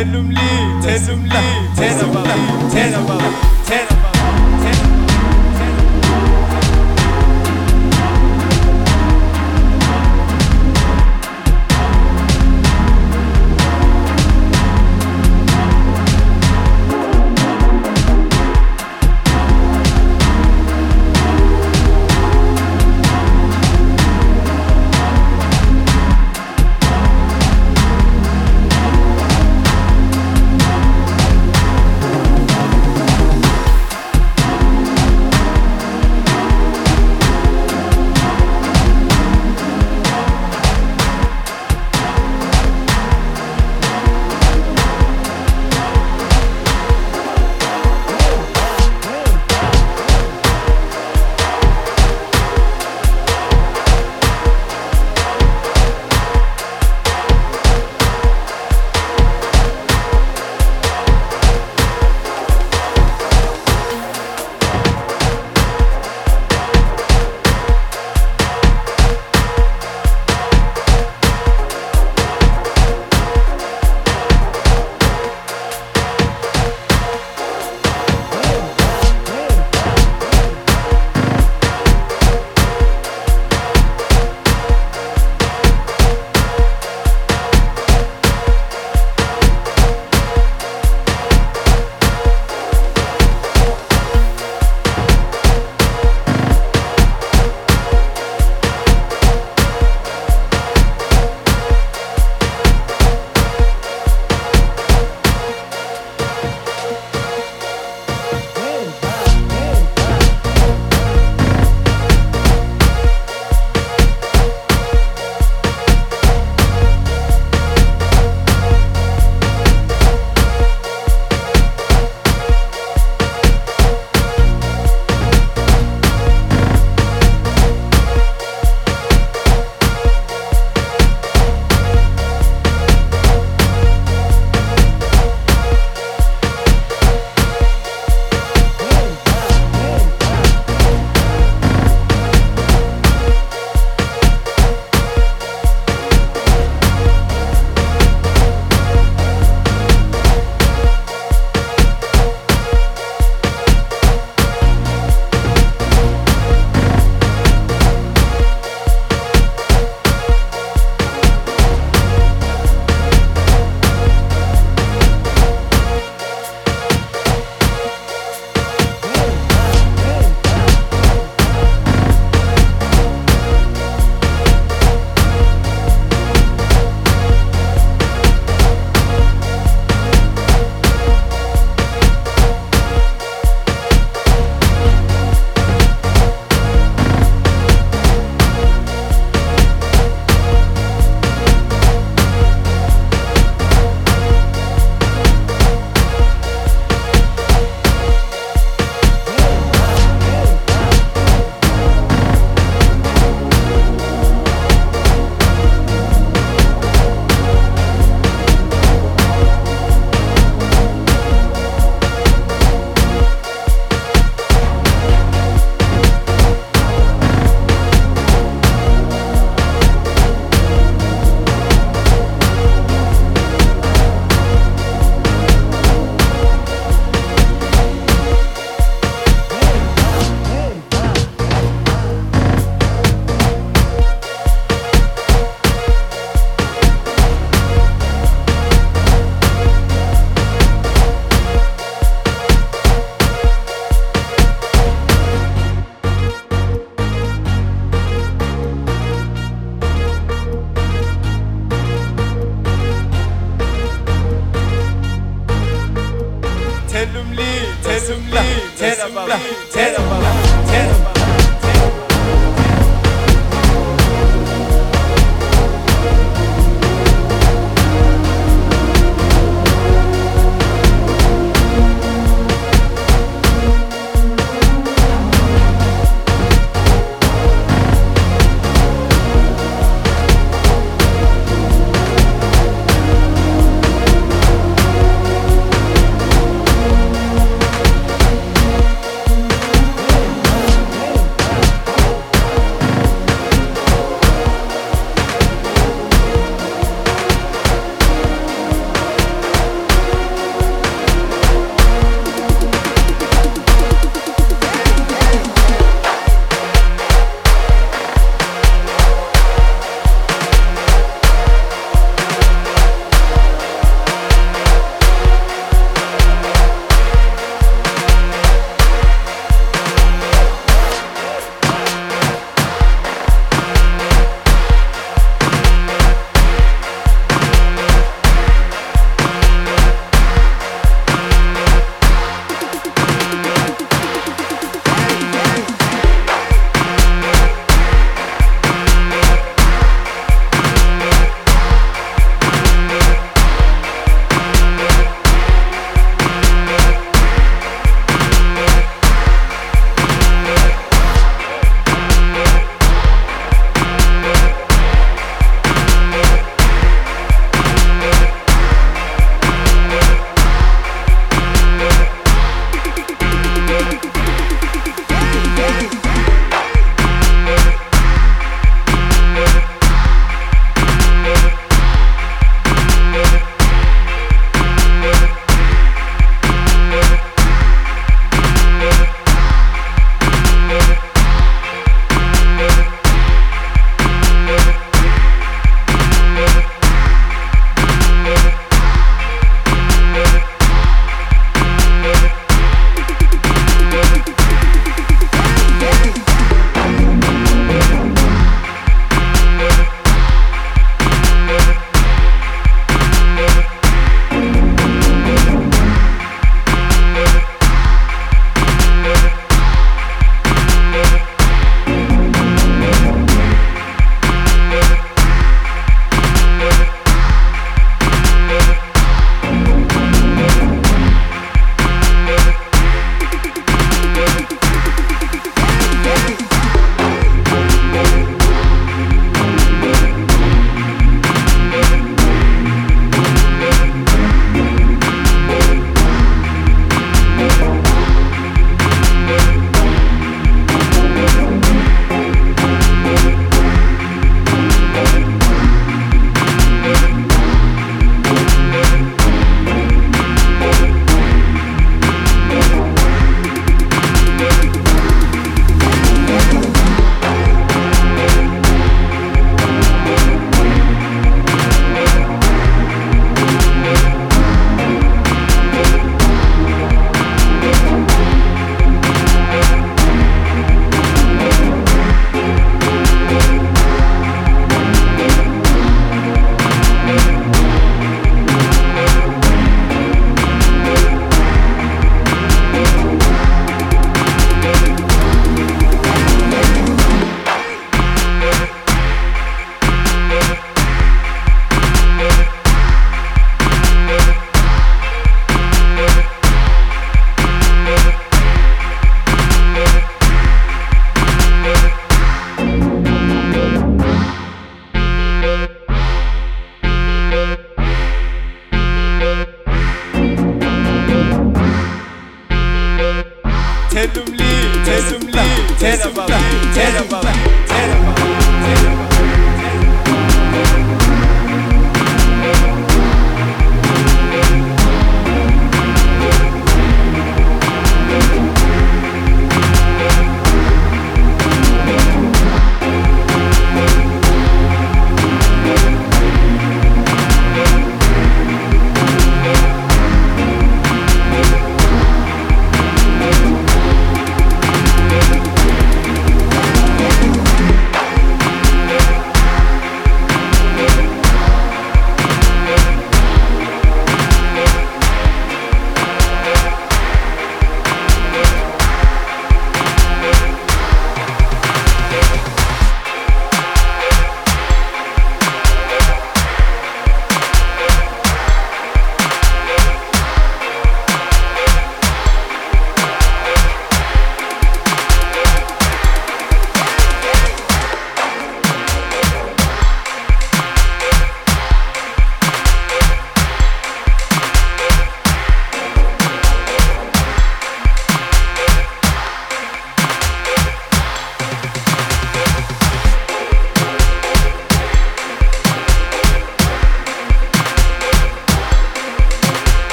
Tell them lead, tell them lead, tell them lead, tell them lead,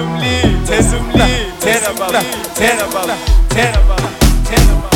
them lead, test them lead, ten about, ten ten about, them.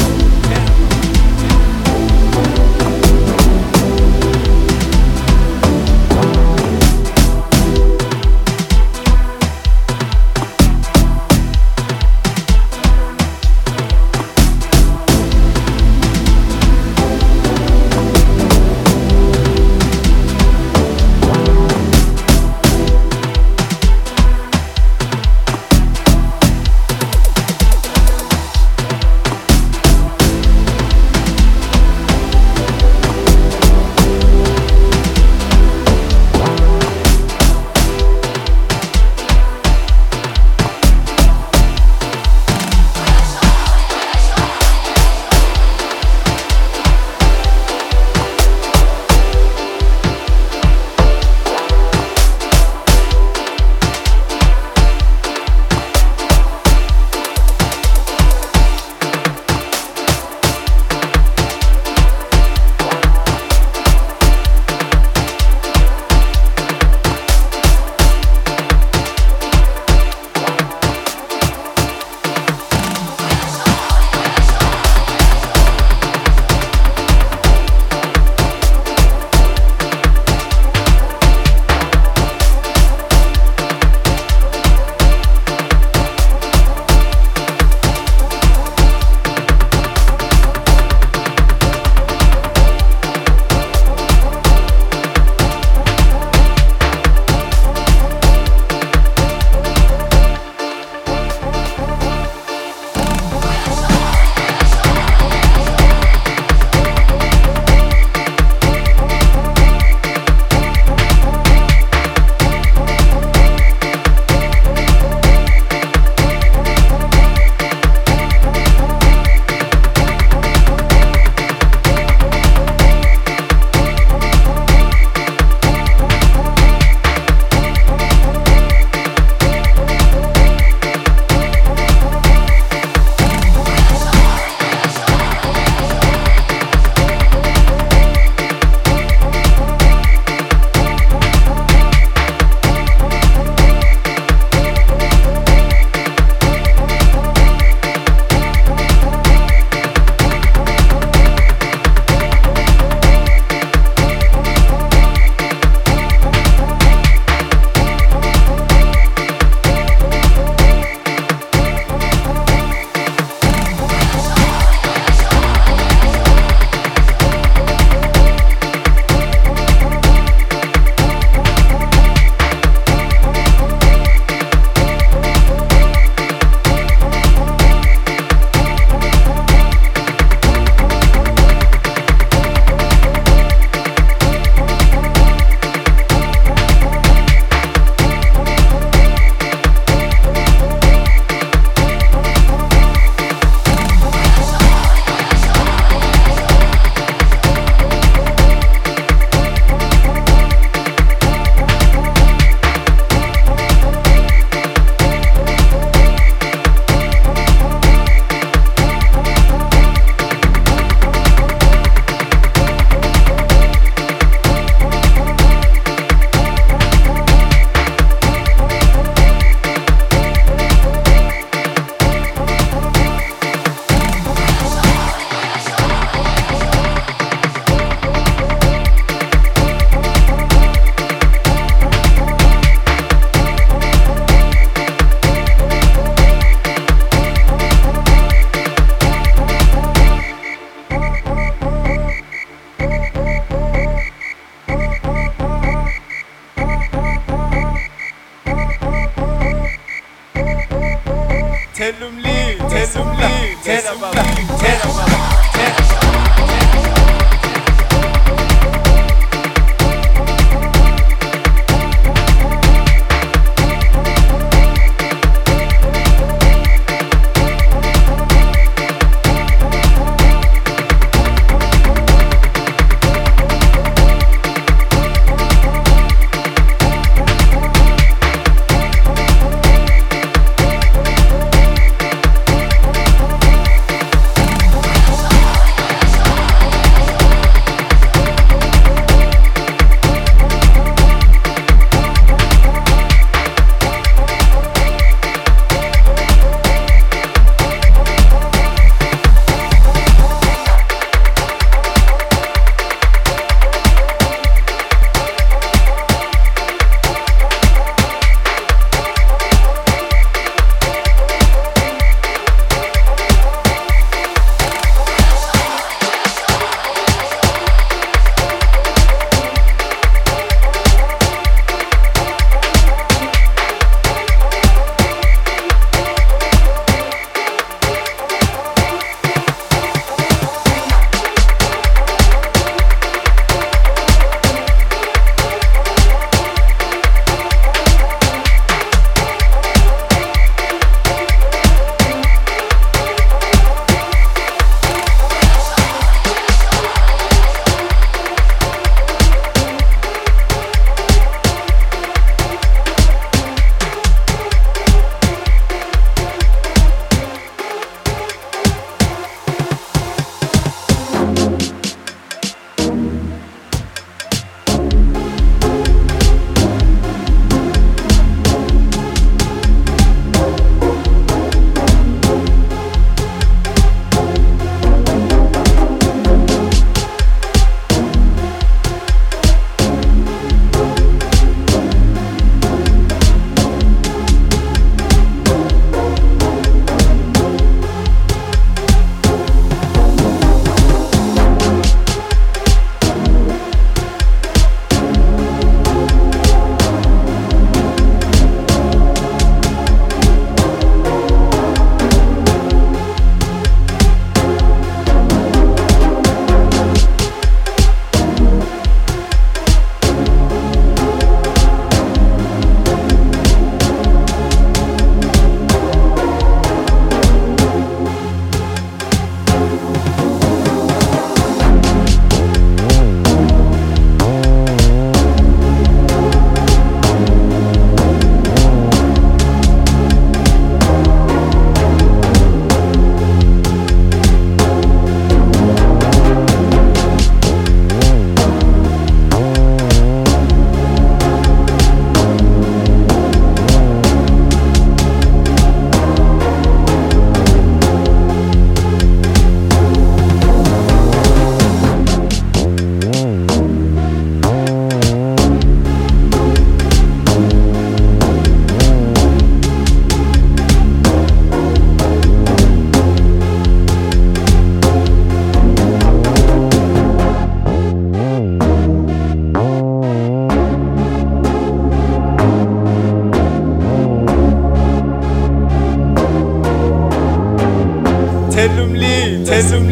Jesus